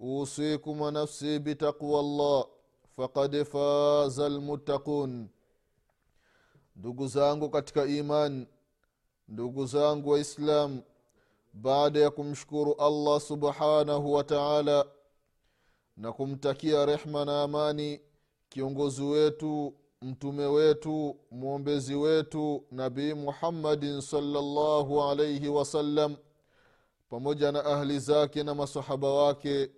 wa nafsi بتقوى الله فقد faza المتقون ndugu zangu katika iman ndugu zangu waislam baada ya kumshukuru allah subhanahu wa taala na kumtakia rehma na amani kiongozi wetu mtume wetu mwombezi wetu nabii muhammadin salllahu alaihi wasallam pamoja na ahli zake na masahaba wake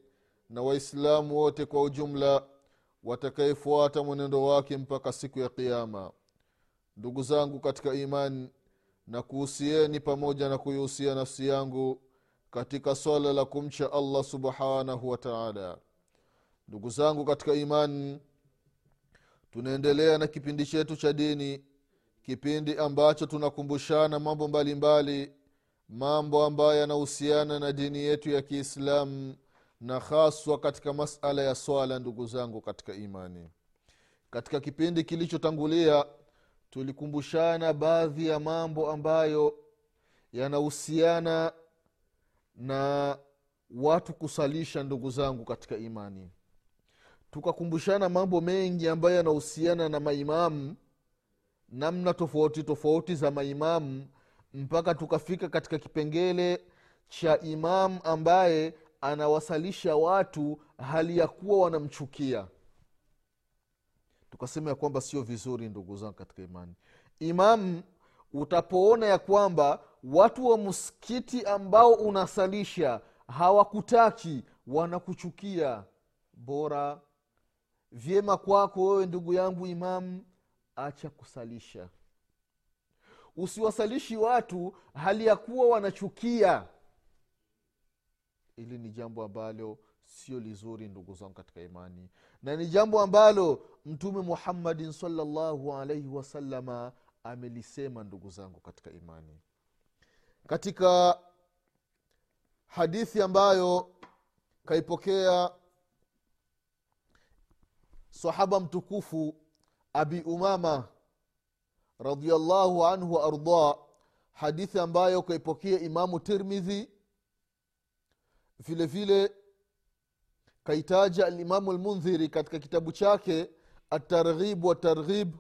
na waislamu wote kwa ujumla watakayefuata mwenendo wake mpaka siku ya qiama ndugu zangu katika imani na kuhusieni pamoja na kuihusia nafsi yangu katika swala la kumcha allah subhanahu wa taala. Ndugu zangu katika imani tunaendelea na kipindi chetu cha dini kipindi ambacho tunakumbushana mambo mbalimbali mbali, mambo ambayo yanahusiana na dini yetu ya kiislamu na haswa katika masala ya swala ndugu zangu katika imani. Katika kipindi kilichotangulia tulikumbushana baadhi ya mambo ambayo yanahusiana na watu kusalisha ndugu zangu katika imani. Tukakumbushana mambo mengi ambayo yanahusiana na maimamu namna tofauti tofauti za maimamu mpaka tukafika katika kipengele cha imamu ambaye anawasalisha watu hali ya kuwa wanamchukia. Tukasema ya kwamba sio vizuri ndugu zangu katika imani. Imamu utapoona ya kwamba watu wa msikiti ambao unasalisha hawakutaki wanakuchukia. Bora vyema kwako wewe ndugu yangu imamu acha kusalisha. Usiwasalishi watu hali ya kuwa wanachukia ili ni jambo ambalo sio lizuri ndugu zangu katika imani. Na ni jambo ambalo mtume muhammadin salllahu alaihi wasalama amelisema ndugu zangu katika imani. Katika hadithi ambayo kaipokea sahaba mtukufu abi umama radiallahu anhu waardah hadithi ambayo kaipokea imamu tirmidhi vile vile kaitaja alimamu lmundhiri katika kitabu chake atarghib watarghib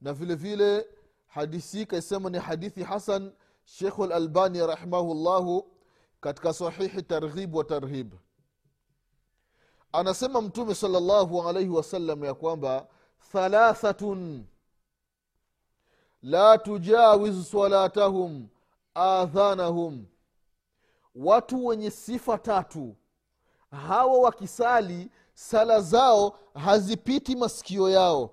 na vile vile hadisi kaisema ni hadithi hasan shekhu lalbani rahimahullahu katika sahihi targhib wa tarhib anasema mtume salllahu alaihi wasallam ya kwamba thalathatun la tujawizu salatahum adhanahum watu wenye sifa tatu. Hawa wakisali sala zao hazipiti masikio yao.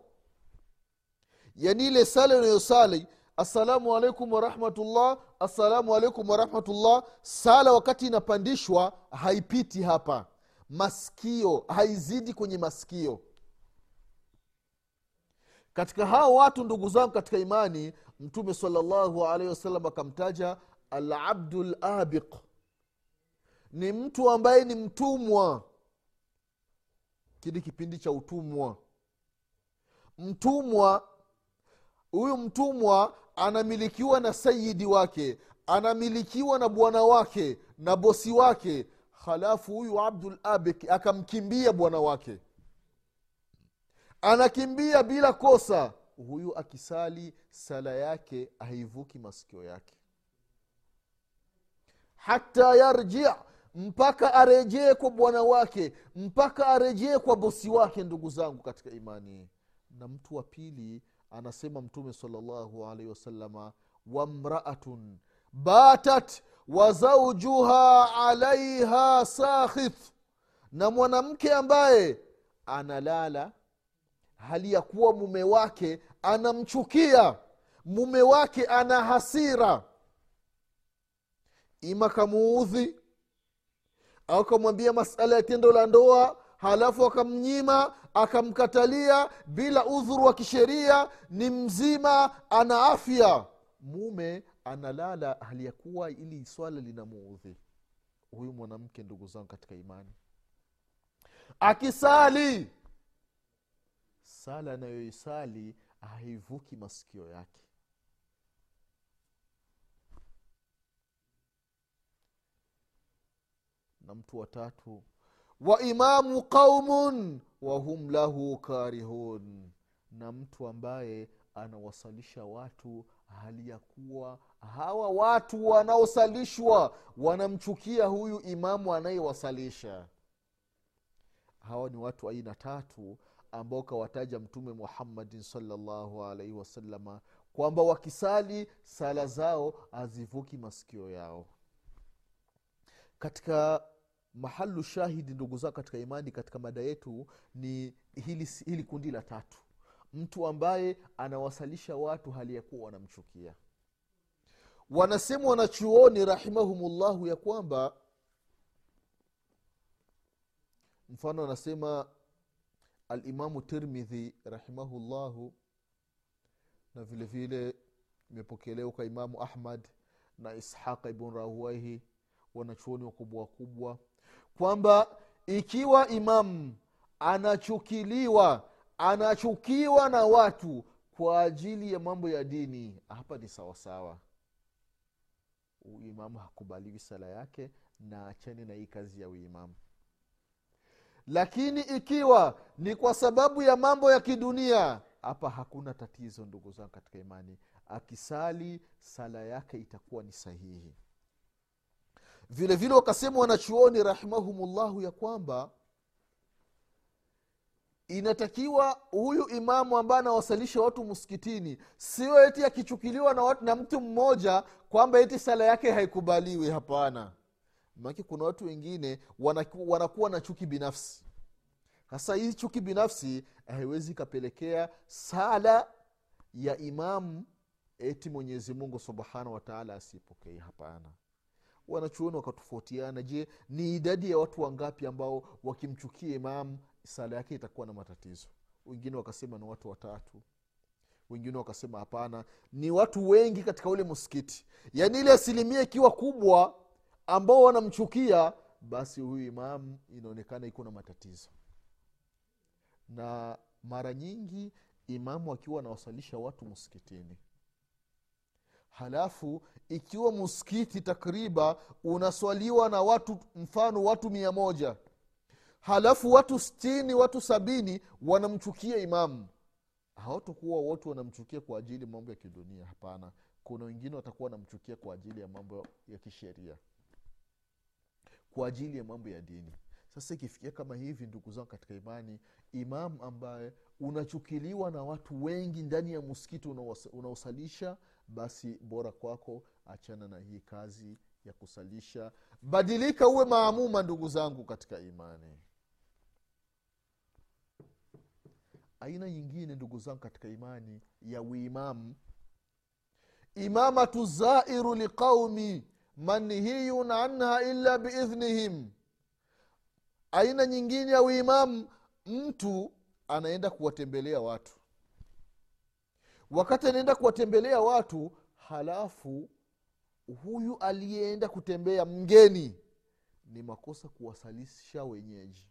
Yani ile sala unayosali assalamu alaikum warahmatullah assalamu alaikum warahmatullah sala wakati inapandishwa haipiti hapa. Masikio haizidi kwenye masikio. Katika hao watu ndugu zangu katika imani mtume salllahu alaihi wasallam akamtaja alabdu labiq ni mtu ambaye ni mtumwa. Kili kipindi cha utumwa. Mtumwa huyu mtumwa anamilikiwa na sayidi wake anamilikiwa na bwana wake na bosi wake. Halafu huyu abdul abik akamkimbia bwana wake. Anakimbia bila kosa. Huyu akisali sala yake haivuki masikio yake. Hata yarji mpaka arejee kwa bwana wake mpaka arejee kwa bosi wake ndugu zangu katika imani. Na mtu wa pili anasema mtume salllahu alaihi wasalama wamraatun batat wa zaujuha alaiha sakhith. Na mwanamke ambaye analala hali ya kuwa mume wake anamchukia mume wake ana hasira. Ima kamuudhi akamwambia masala ya tendo la ndoa halafu akamnyima akamkatalia bila udhuru wa kisheria ni mzima ana afya. Mume analala hali ya kuwa ili swala linamuudhi. Huyu mwanamke ndugu zangu katika imani akisali sala anayoisali haivuki masikio yake na mtu watatu wa imamu qaumun wahum lahu karihun. Na mtu ambaye anawasalisha watu hali ya kuwa hawa watu wanaosalishwa wanamchukia huyu imamu anayewasalisha. Hawa ni watu aina tatu ambao kawataja mtume muhammadin salllahu alaihi wasalama kwamba wakisali sala zao hazivuki masikio yao. Katika mahalu shahidi ndugu zao katika imani katika mada yetu ni hili, hili kundi la tatu. Mtu ambaye anawasalisha watu hali ya kuwa wanamchukia. Wanasema wanachuoni rahimahumullahu ya kwamba mfano anasema alimamu tirmidhi rahimahullahu na vile vile imepokelewa kwa imamu ahmad na ishaqa ibn rahuaihi wanachuoni wakubwa wakubwa kwamba ikiwa imamu anachukiliwa anachukiwa na watu kwa ajili ya mambo ya dini hapa ni sawasawa uimamu hakubaliwi sala yake na achani na hii kazi ya uimamu lakini ikiwa ni kwa sababu ya mambo ya kidunia hapa hakuna tatizo ndugu zangu katika imani. Akisali sala yake itakuwa ni sahihi vile vile wakasema wanachuoni rahimahumullahu ya kwamba inatakiwa huyu imamu ambaye anawasalisha watu msikitini sio eti akichukiliwa na, na mtu mmoja kwamba eti sala yake haikubaliwi hapana. Maake kuna watu wengine wanaku, wanakuwa na chuki binafsi. Hasa hii chuki binafsi haiwezi ikapelekea sala ya imamu eti mwenyezi mungu subhanahu wataala asipokei hapana wanachuoni wakatofautiana. Je ni idadi ya watu wangapi ambao wakimchukia imamu sala yake itakuwa na matatizo? Wengine wakasema ni watu watatu. Wengine wakasema hapana. Ni watu wengi katika ule msikiti. Yaani ile asilimia ikiwa kubwa ambao wanamchukia basi huyu imamu inaonekana iko na matatizo. Na mara nyingi imamu akiwa anawasalisha watu msikitini halafu ikiwa muskiti takriba unaswaliwa na watu mfano watu mia moja. Halafu watu stini watu sabini wanamchukia imamu. Hawatakuwa wote wanamchukia kwa ajili mambo ya kidunia hapana. Kuna wengine watakuwa wanamchukia kwa ajili ya mambo ya kisheria. Kwa ajili ya mambo ya dini. Sasa ikifikia kama hivi ndugu zangu katika imani imamu ambaye unachukiliwa na watu wengi ndani ya muskiti unaosalisha basi bora kwako achana na hii kazi ya kusalisha. Badilika uwe maamuma ndugu zangu katika imani. Aina nyingine ndugu zangu katika imani ya uimamu imamatu zairu liqaumi manhiyun anha illa biidhnihim. Aina nyingine ya uimamu mtu anaenda kuwatembelea watu wakati anaenda kuwatembelea watu halafu huyu aliyeenda kutembea mgeni ni makosa kuwasalisha wenyeji.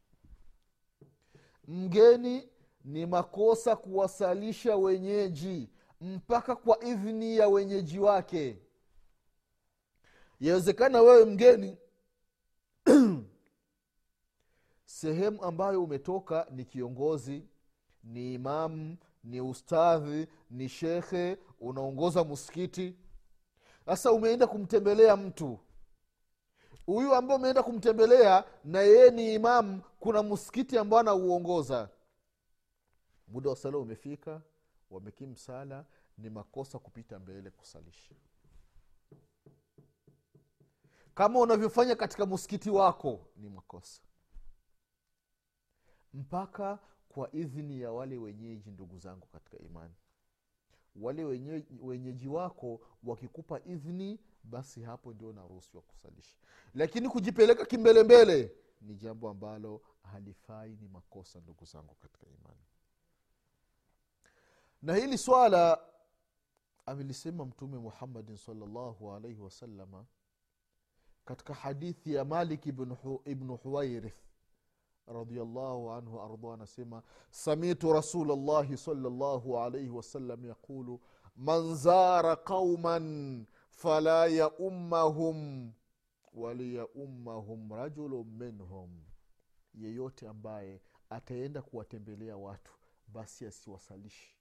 Mgeni ni makosa kuwasalisha wenyeji mpaka kwa idhini ya wenyeji wake. Yawezekana wewe mgeni sehemu ambayo umetoka ni kiongozi ni imamu ni ustadhi ni shekhe unaongoza msikiti. Sasa umeenda kumtembelea mtu. Huyu ambaye umeenda kumtembelea na yeye ni imamu kuna msikiti ambao anauongoza. Muda wa sala umefika wamekim sala ni makosa kupita mbele kusalisha. Kama unavyofanya katika msikiti wako ni makosa. Mpaka kwa idhini ya wale wenyeji ndugu zangu katika imani. Wale wenyeji, wenyeji wako wakikupa idhini basi hapo ndio naruhusiwa kusalisha lakini kujipeleka kimbelembele ni jambo ambalo halifai ni makosa ndugu zangu katika imani. Na hili swala amelisema mtume muhammadin salllahu alaihi wasalama katika hadithi ya malik ibnu huwairith radiallahu anhu arda anasema samitu rasulllahi salllahu alaihi wasallam yaqulu man zara qauman fala yaummahum waliyaummahum rajulun minhum yeyote ambaye ataenda kuwatembelea watu basi asiwasalishi.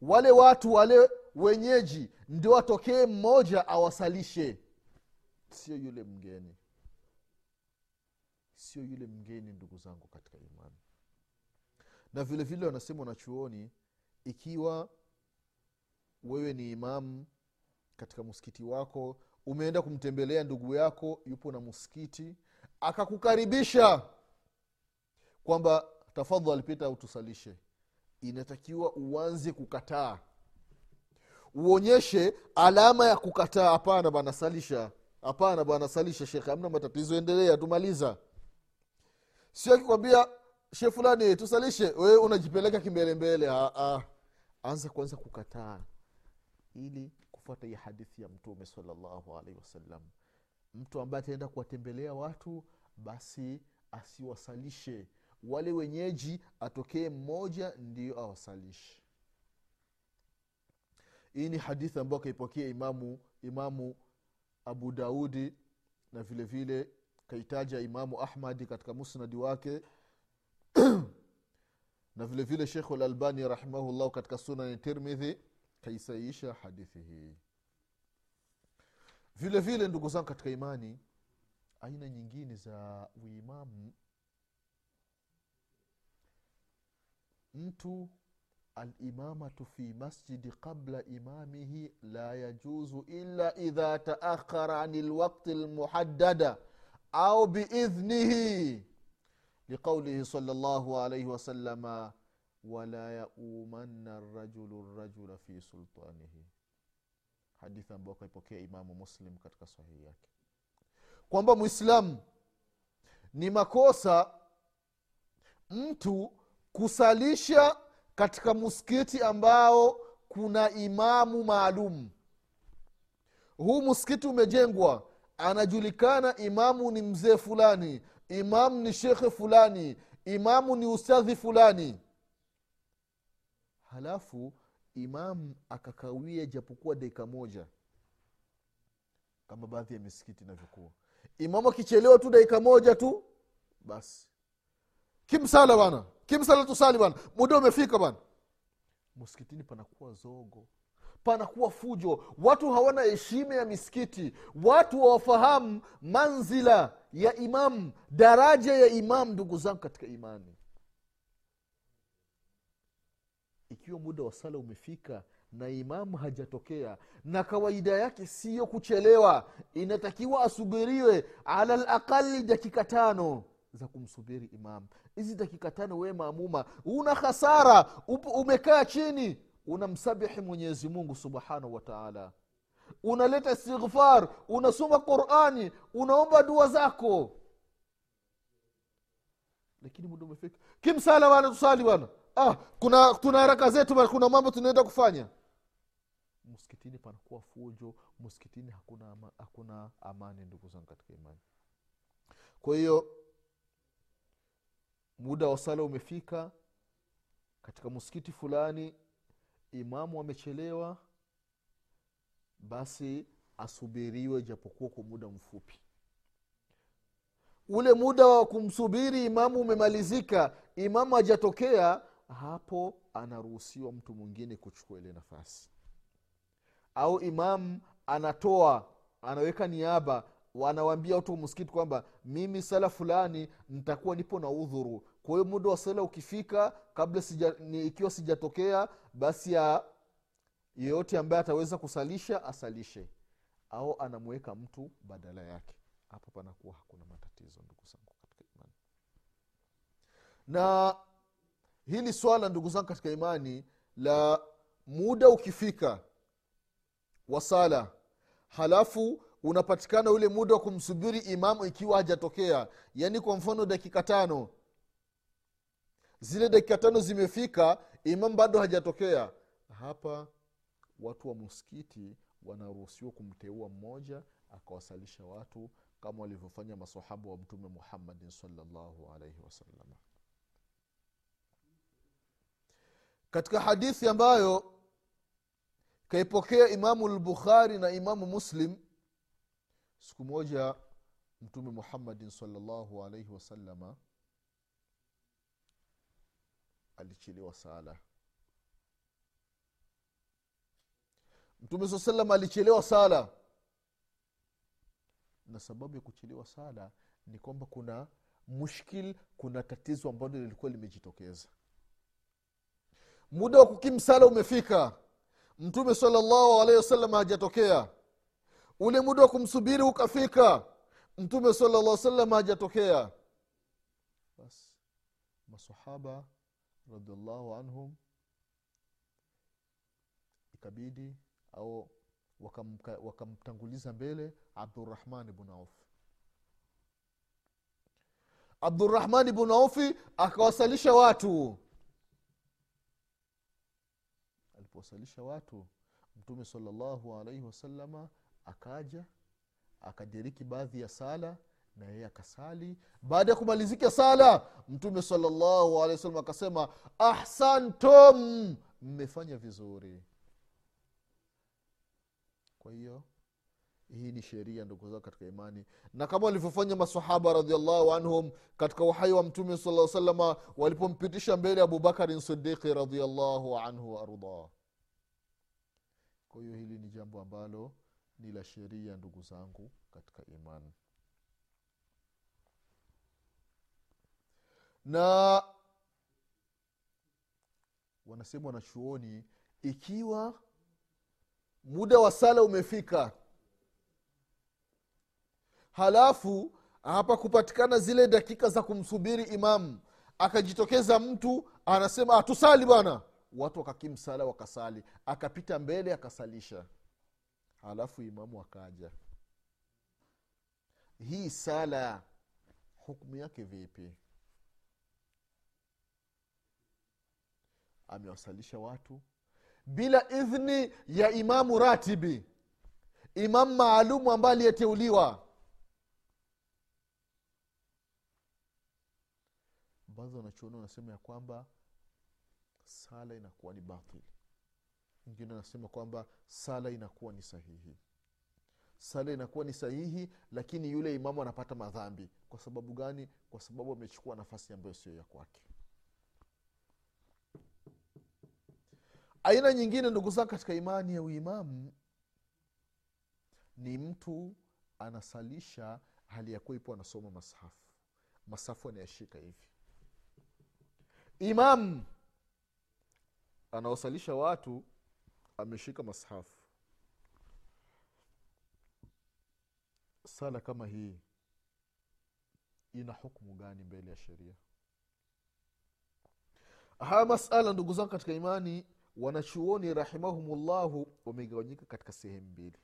Wale watu wale wenyeji ndio atokee mmoja awasalishe. Sio yule mgeni sio yule mgeni ndugu zangu katika imani. Na vile vile wanasema wanachuoni ikiwa wewe ni imamu katika msikiti wako umeenda kumtembelea ndugu yako yupo na msikiti akakukaribisha kwamba tafadhali pita utusalishe. Inatakiwa uanze kukataa. Uonyeshe alama ya kukataa. Hapana bana salisha. Hapana bwana salisha shekhe amna matatizo endelea tumaliza sio akikwambia she fulani tusalishe. Wewe unajipeleka kimbelembele anza kwanza kukataa ili kufuata hii hadithi ya mtume salallahu alaihi wasallam. Mtu ambaye ataenda kuwatembelea watu basi asiwasalishe. Wale wenyeji atokee mmoja ndio awasalishe. Hii ni hadithi ambayo akaipokea imamu imamu abu daudi na vile vile kaitaja imamu ahmadi katika musnadi wake. Na vile vile shekhu lalbani rahimahullahu katika sunani tirmidhi kaisaisha hadithi hii. Vile vile ndugu zangu katika imani aina nyingine za uimamu mtu alimamatu fi masjidi qabla imamihi la yajuzu illa idha taakhara ani lwakti lmuhaddada au biidhnihi liqaulihi sal llahu alaihi wasalama wala yaumanna rajulu rajula fi sultanihi. Hadithi ambayo kaipokea imamu muslim katika sahihi yake. Kwamba mwislamu ni makosa mtu kusalisha katika muskiti ambao kuna imamu maalum. Huu muskiti umejengwa anajulikana imamu ni mzee fulani imamu ni shekhe fulani imamu ni ustadhi fulani. Halafu imamu akakawia japokuwa dakika moja. Kama baadhi ya misikiti inavyokuwa. Imamu akichelewa tu dakika moja tu basi. Kimsala bana kimsala tusali bana muda umefika bana msikitini panakuwa zogo panakuwa fujo. Watu hawana heshima ya misikiti. Watu hawafahamu manzila ya imamu daraja ya imamu ndugu zangu katika imani. Ikiwa muda wa sala umefika na imamu hajatokea na kawaida yake siyo kuchelewa inatakiwa asubiriwe ala laqali dakika tano za kumsubiri imamu hizi dakika tano wee maamuma una hasara umekaa chini unamsabihi mwenyezi mungu subhanahu wa taala. Unaleta istighfar unasoma qurani unaomba dua zako. Lakini muda umefika. Kimsala bana tusali bana ah, kuna tuna haraka zetu bana kuna mambo tunaenda kufanya. Msikitini panakuwa fujo msikitini hakuna, ama, hakuna amani ndugu zangu katika imani. Kwa hiyo muda wa sala umefika katika msikiti fulani imamu amechelewa basi asubiriwe japokuwa kwa muda mfupi. Ule muda wa kumsubiri imamu umemalizika imamu hajatokea hapo anaruhusiwa mtu mwingine kuchukua ile nafasi. Au imamu anatoa anaweka niaba wanawambia watu wa msikiti kwamba mimi sala fulani nitakuwa nipo na udhuru kwa hiyo muda wa sala ukifika kabla sija, ni, ikiwa sijatokea basi ya yeyote ambaye ataweza kusalisha asalishe. Au anamweka mtu badala yake. Hapa panakuwa hakuna matatizo ndugu zangu katika imani. Na hili swala ndugu zangu katika imani la muda ukifika wa sala halafu unapatikana ule muda wa kumsubiri imamu ikiwa hajatokea. Yaani kwa mfano dakika tano zile dakika tano zimefika imamu bado hajatokea. Hapa watu wa muskiti wanaruhusiwa kumteua mmoja akawasalisha watu kama walivyofanya masahaba wa mtume muhammadin salllahu alaihi wasalama katika hadithi ambayo kaipokea imamu lbukhari na imamu muslim siku moja mtume muhammadin salllahu alaihi wasalama alichelewa sala mtume saa salam alichelewa sala na sababu ya kuchelewa sala ni kwamba kuna mushkil kuna tatizo ambalo lilikuwa limejitokeza. Muda wa kukimsala umefika. Mtume salallahu alaihi wasallam hajatokea. Ule muda wa kumsubiri ukafika. Mtume salalla salam hajatokea. Basi masahaba radiallahu anhum ikabidi au wakamtanguliza wakamtanguliza mbele abdurahman bnu aufi abdurahmani bnu aufi akawasalisha watu. Alipowasalisha watu mtume salllahu alaihi wasalama akaja akadiriki baadhi ya sala na yeye akasali. Baada ya kumalizika sala mtume salallahu alehi wasalam akasema ahsantum. Mmefanya vizuri. Kwa hiyo hii ni sheria ndugu zao katika imani. Na kama walivyofanya masahaba radiallahu anhum katika uhai wa mtume saa salama walipompitisha mbele abubakarin sidiqi radiallahu anhu waardah kwa hiyo hili ni jambo ambalo ni la sheria ndugu zangu katika imani na wanasema wanachuoni ikiwa muda wa sala umefika halafu hapa kupatikana zile dakika za kumsubiri imamu akajitokeza mtu anasema atusali bwana. Watu wakakimsala wakasali. Akapita mbele akasalisha. Halafu imamu akaja. Hii sala hukumu yake vipi amewasalisha watu. Bila idhni ya imamu ratibi imamu maalumu ambaye aliyeteuliwa. Baadhi wanachuoni wanasema ya kwamba sala inakuwa ni batil. Wengine wanasema kwamba sala inakuwa ni sahihi. Sala inakuwa ni sahihi lakini yule imamu anapata madhambi. Kwa sababu gani? Kwa sababu amechukua nafasi ambayo sio ya kwake aina nyingine ndugu zangu katika imani ya uimamu ni mtu anasalisha hali ya kuwa ipo anasoma masahafu masahafu anayashika hivi. Imamu anaosalisha watu ameshika mashafu sala kama hii ina hukmu gani mbele ya sheria? Haya masala ndugu zangu katika imani wanachuoni rahimahumullahu wamegawanyika katika sehemu mbili.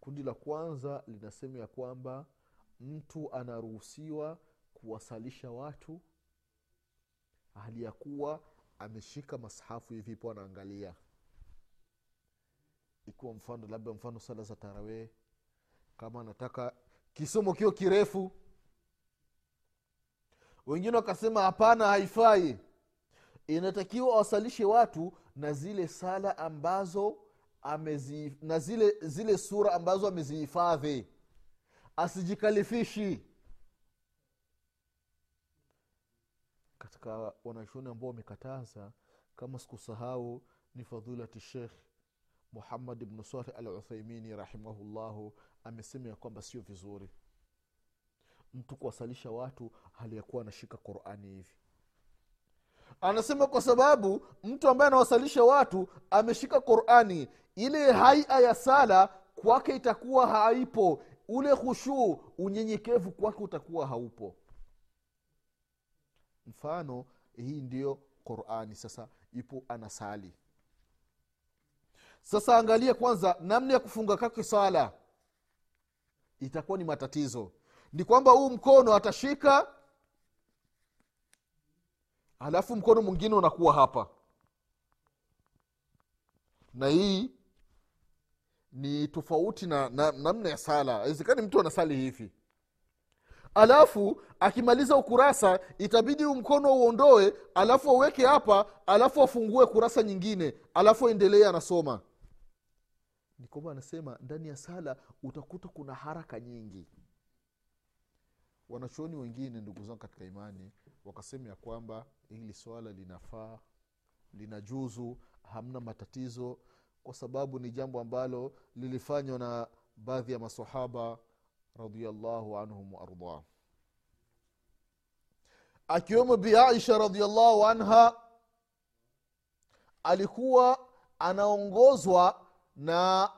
Kundi la kwanza linasema ya kwamba mtu anaruhusiwa kuwasalisha watu hali ya kuwa ameshika mashafu hivipo anaangalia. Ikiwa mfano labda mfano sala za tarawee kama anataka kisomo kio kirefu. Wengine wakasema hapana haifai inatakiwa awasalishe watu na zile sala ambazo amezi, na zile zile sura ambazo amezihifadhi. Asijikalifishi. Katika wanachuoni ambao wamekataza kama sikusahau ni fadhilati shekh muhammad bnu saleh al uthaimini rahimahullahu amesema ya kwamba sio vizuri mtu kuwasalisha watu hali ya kuwa anashika qurani hivi anasema kwa sababu mtu ambaye anawasalisha watu ameshika qurani ile haia ya sala kwake itakuwa haipo. Ule hushuu unyenyekevu kwake utakuwa haupo. Mfano hii ndiyo qurani. Sasa ipo anasali. Sasa angalia kwanza namna ya kufunga kake sala. Itakuwa ni matatizo. Ni kwamba huu mkono atashika alafu mkono mwingine unakuwa hapa. Na hii ni tofauti na namna na, ya sala. Awezekani mtu anasali hivi. Alafu akimaliza ukurasa itabidi huu mkono uondoe alafu aweke hapa alafu afungue kurasa nyingine alafu aendelee anasoma. Nikoba anasema ndani ya sala utakuta kuna haraka nyingi. Wanachuoni wengine ndugu zangu katika imani wakasema ya kwamba hili swala linafaa lina juzu hamna matatizo kwa sababu ni jambo ambalo lilifanywa na baadhi ya masahaba radiallahu anhum waardah akiwemo bi aisha radiallahu anha alikuwa anaongozwa na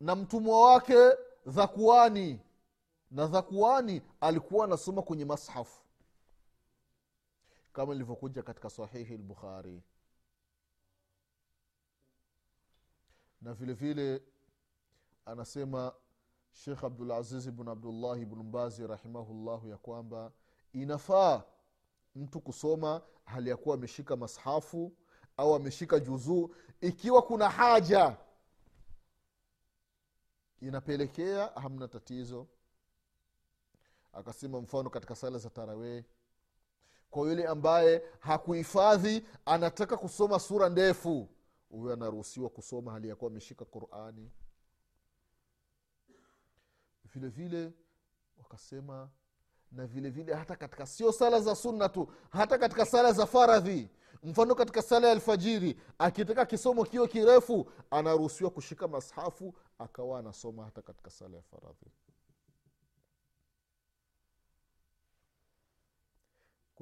na mtumwa wake dhakuani na dhakuani alikuwa anasoma kwenye mashafu kama ilivyokuja katika sahihi lbukhari na vile vile anasema shekh abdulaziz bn abdullahi bnu mbazi rahimahullahu ya kwamba inafaa mtu kusoma hali ya kuwa ameshika mashafu au ameshika juzuu ikiwa kuna haja. Inapelekea hamna tatizo. Akasema mfano katika sala za tarawee kwa yule ambaye hakuhifadhi anataka kusoma sura ndefu huyo anaruhusiwa kusoma hali ya kuwa ameshika qurani. Vile vile wakasema na vile vile hata katika sio sala za sunna tu hata katika sala za faradhi. Mfano katika sala ya alfajiri akitaka kisomo kiwe kirefu anaruhusiwa kushika mashafu akawa anasoma hata katika sala ya faradhi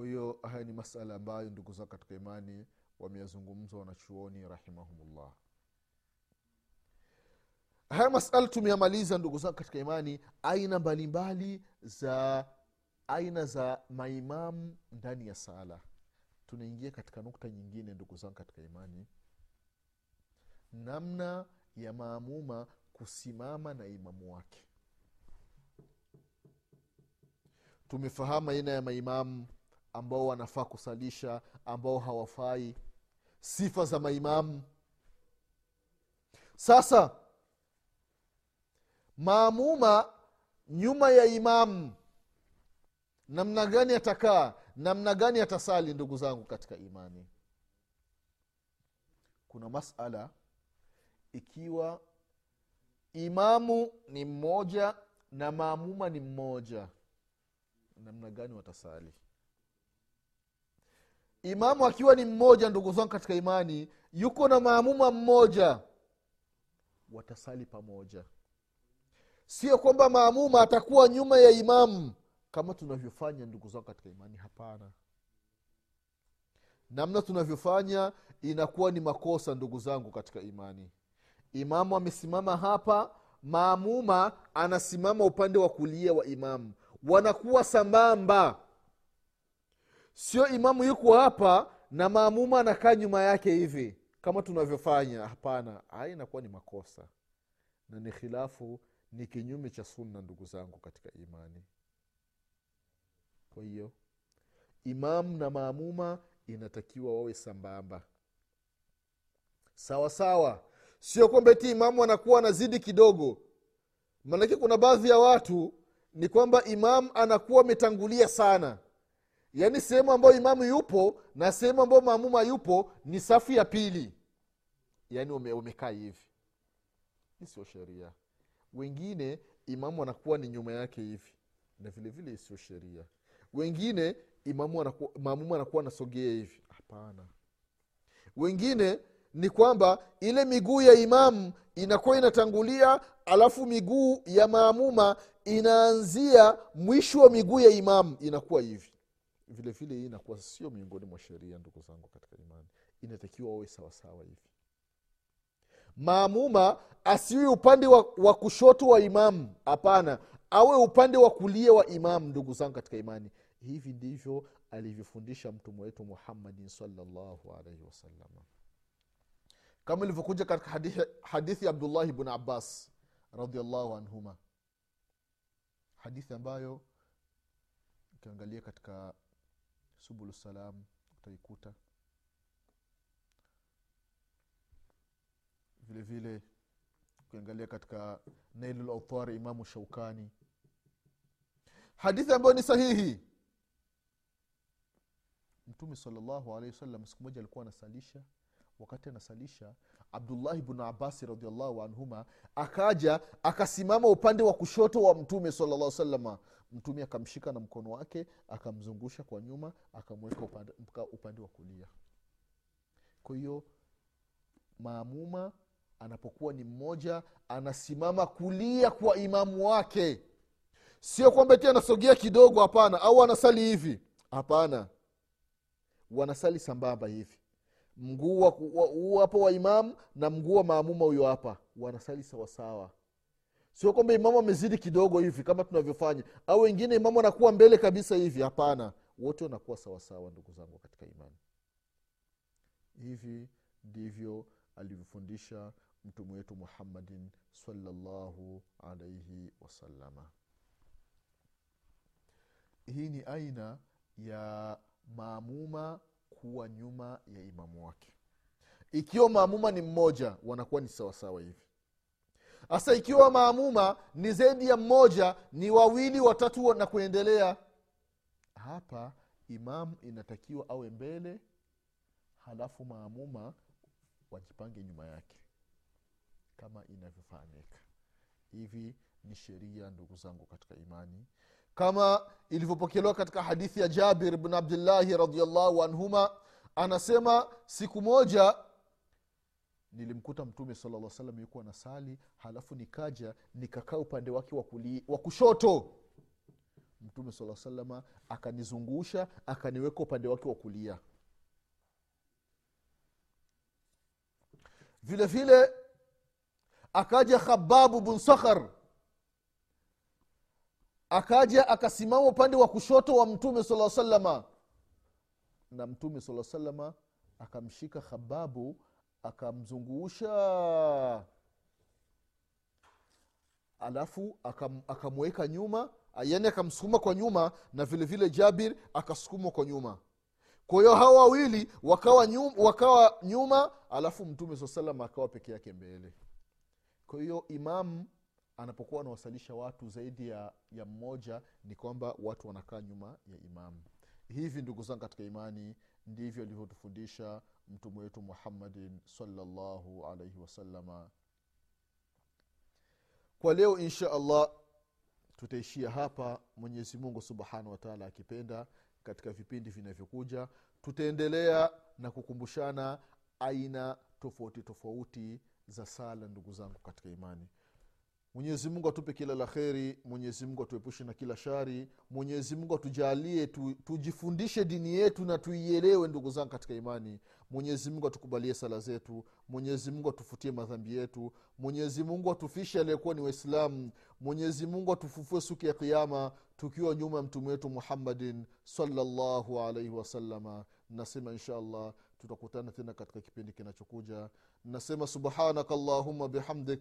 kwa hiyo haya ni masala ambayo ndugu zao katika imani wameyazungumza wanachuoni rahimahumullah. Haya masala tumeyamaliza ndugu zangu katika imani aina mbalimbali za aina za maimamu ndani ya sala. Tunaingia katika nukta nyingine ndugu zangu katika imani. Namna ya maamuma kusimama na imamu wake. Tumefahamu aina ya maimamu ambao wanafaa kusalisha ambao hawafai. Sifa za maimamu sasa maamuma nyuma ya imamu namna gani atakaa namna gani atasali ndugu zangu katika imani? Kuna masala ikiwa imamu ni mmoja na maamuma ni mmoja namna gani watasali imamu akiwa ni mmoja ndugu zangu katika imani yuko na maamuma mmoja watasali pamoja. Sio kwamba maamuma atakuwa nyuma ya imamu kama tunavyofanya ndugu zangu katika imani hapana. Namna tunavyofanya inakuwa ni makosa ndugu zangu katika imani. Imamu amesimama hapa maamuma anasimama upande wa kulia wa imamu. Wanakuwa sambamba sio imamu yuko hapa na maamuma anakaa nyuma yake hivi kama tunavyofanya. Hapana haya inakuwa ni makosa. Na ni khilafu ni kinyume cha sunna ndugu zangu katika imani. Kwa hiyo imamu na maamuma inatakiwa wawe sambamba. Sawa sawa. Sio kwamba ti imamu anakuwa anazidi kidogo. Maanake kuna baadhi ya watu ni kwamba imamu anakuwa ametangulia sana yaani sehemu ambayo imamu yupo na sehemu ambayo maamuma yupo ni safu ya pili. Yaani ume, umekaa hivi. Hii sio sheria. Wengine imamu anakuwa ni nyuma yake hivi. Na vile vile sio sheria. Wengine imamu anakuwa, maamuma anakuwa anasogea hivi. Hapana. Wengine ni kwamba ile miguu ya imamu inakuwa inatangulia alafu miguu ya maamuma inaanzia mwisho wa miguu ya imamu inakuwa hivi vile vile hii inakuwa sio miongoni mwa sheria ndugu zangu katika imani. Inatakiwa wawe sawasawa hivi. Maamuma asiwe upande wa, wa kushoto wa imamu hapana awe upande wa kulia wa imamu ndugu zangu katika imani. Hivi ndivyo alivyofundisha mtume wetu muhammadin salllahu alaihi wasalama kama ilivyokuja katika hadithi, hadithi ya abdullahi bnu abbas radiallahu anhuma. Hadithi ambayo ukiangalia katika subulu salam utaikuta. Vile vile ukiangalia katika nailul autar imamu shaukani. Hadithi ambayo ni sahihi. Mtume salllahu alehi wasallam siku moja alikuwa anasalisha wakati anasalisha abdullahi bnu abasi radiallahu anhuma akaja akasimama upande wa kushoto wa mtume salllah salama mtume akamshika na mkono wake akamzungusha kwa nyuma akamweka upande, upande wa kulia. Kwa hiyo maamuma anapokuwa ni mmoja anasimama kulia kwa imamu wake. Sio kwamba ti anasogea kidogo hapana au anasali hivi. Hapana. Wanasali sambamba hivi. Mguu hapo wa imamu na mguu wa maamuma huyo hapa. Wanasali sawasawa sio kwamba imamu amezidi kidogo hivi kama tunavyofanya. Au wengine imamu anakuwa mbele kabisa hivi. Hapana. Wote wanakuwa sawasawa ndugu zangu katika imani. Hivi ndivyo alivyofundisha mtume wetu muhammadin salallahu alaihi wasalama hii ni aina ya maamuma kuwa nyuma ya imamu wake. Ikiwa maamuma ni mmoja wanakuwa ni sawasawa hivi hasa ikiwa maamuma ni zaidi ya mmoja ni wawili watatu na kuendelea. Hapa imamu inatakiwa awe mbele halafu maamuma wajipange nyuma yake kama inavyofahamika hivi ni sheria ndugu zangu katika imani. Kama ilivyopokelewa katika hadithi ya jabir bn abdillahi radiallahu anhuma anasema siku moja nilimkuta mtume salalla salam yuko anasali halafu nikaja nikakaa upande wake wa kushoto. Mtume saa salama akanizungusha akaniweka upande wake wa kulia. Vile vile akaja khababu bun sakhar. Akaja akasimama upande wa kushoto wa mtume sala salama na mtume salaa salama akamshika khababu akamzungusha. Alafu akam, akamweka nyuma yani akamsukuma kwa nyuma na vile vile jabir akasukumwa kwa nyuma. Kwa hiyo hawa wawili wakawa nyuma, wakawa nyuma alafu mtume saa salam akawa peke yake mbele. Kwa hiyo imamu anapokuwa anawasalisha watu zaidi ya, ya mmoja ni kwamba watu wanakaa nyuma ya imamu hivi ndugu zangu katika imani ndivyo alivyotufundisha mtume wetu muhammadin salllahu alaihi wasalama kwa leo insha allah tutaishia hapa. Mwenyezi mungu subhanahu wataala akipenda katika vipindi vinavyokuja tutaendelea na kukumbushana aina tofauti tofauti za sala ndugu zangu katika imani mwenyezi mungu atupe kila la kheri mwenyezi mungu atuepushe na kila shari mwenyezi mungu atujalie tu, tujifundishe dini yetu na tuielewe ndugu zangu katika imani. Mwenyezi mungu atukubalie sala zetu mwenyezi mungu atufutie madhambi yetu mwenyezi atufishe aliyekuwa ni waislamu mwenyezi mungu atufufue siku ya kiama tukiwa nyuma ya mtume wetu muhammadin salllahu alaihi wasalama nasema insha allah tutakutana tena katika kipindi kinachokuja. Nasema subhanaka allahuma bihamdik